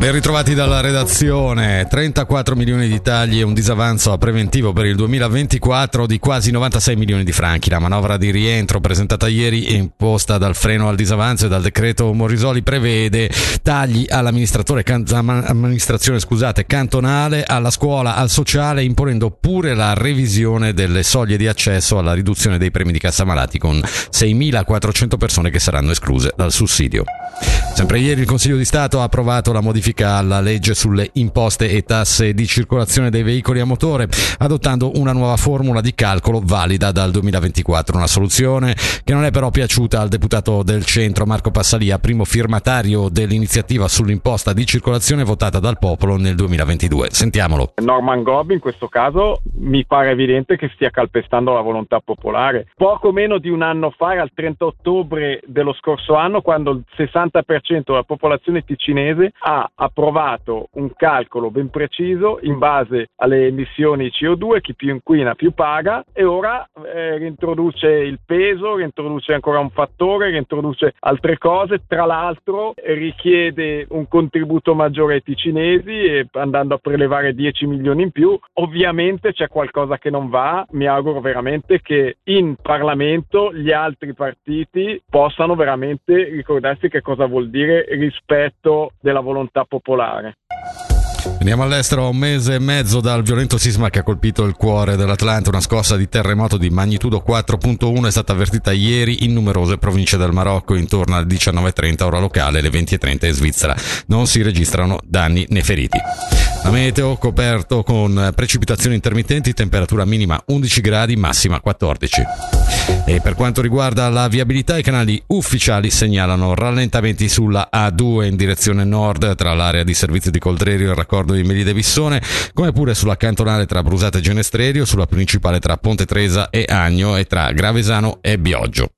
Ben ritrovati dalla redazione, 34 milioni di tagli e un disavanzo preventivo per il 2024 di quasi 96 milioni di franchi. La manovra di rientro presentata ieri e imposta dal freno al disavanzo e dal decreto Morisoli prevede tagli all'amministratore amministrazione scusate, cantonale, alla scuola, al sociale, imponendo pure la revisione delle soglie di accesso alla riduzione dei premi di cassa malati con 6.400 persone che saranno escluse dal sussidio. Sempre ieri il Consiglio di Stato ha approvato la modifica alla legge sulle imposte e tasse di circolazione dei veicoli a motore, adottando una nuova formula di calcolo valida dal 2024. Una soluzione che non è però piaciuta al deputato del centro Marco Passalia, primo firmatario dell'iniziativa sull'imposta di circolazione votata dal popolo nel 2022. Sentiamolo. Norman Gobb in questo caso mi pare evidente che stia calpestando la volontà popolare. Poco meno di un anno fa, al 30 ottobre dello scorso anno, quando il 60% della popolazione ticinese ha approvato un calcolo ben preciso in base alle emissioni CO2, chi più inquina più paga e ora eh, reintroduce il peso, reintroduce ancora un fattore, reintroduce altre cose, tra l'altro richiede un contributo maggiore ai ticinesi andando a prelevare 10 milioni in più, ovviamente c'è qualcosa che non va, mi auguro veramente che in Parlamento gli altri partiti possano veramente ricordarsi che cosa vuol dire rispetto della volontà popolare. Andiamo all'estero, un mese e mezzo dal violento sisma che ha colpito il cuore dell'Atlante, una scossa di terremoto di magnitudo 4.1 è stata avvertita ieri in numerose province del Marocco, intorno alle 19.30 ora locale, alle 20.30 in Svizzera. Non si registrano danni né feriti. La meteo coperto con precipitazioni intermittenti, temperatura minima 11 gradi, massima 14. E per quanto riguarda la viabilità, i canali ufficiali segnalano rallentamenti sulla A2 in direzione nord tra l'area di servizio di Coldrerio e il raccordo di Melide Vissone, come pure sulla cantonale tra Brusate e Genestrerio, sulla principale tra Ponte Tresa e Agno e tra Gravesano e Bioggio.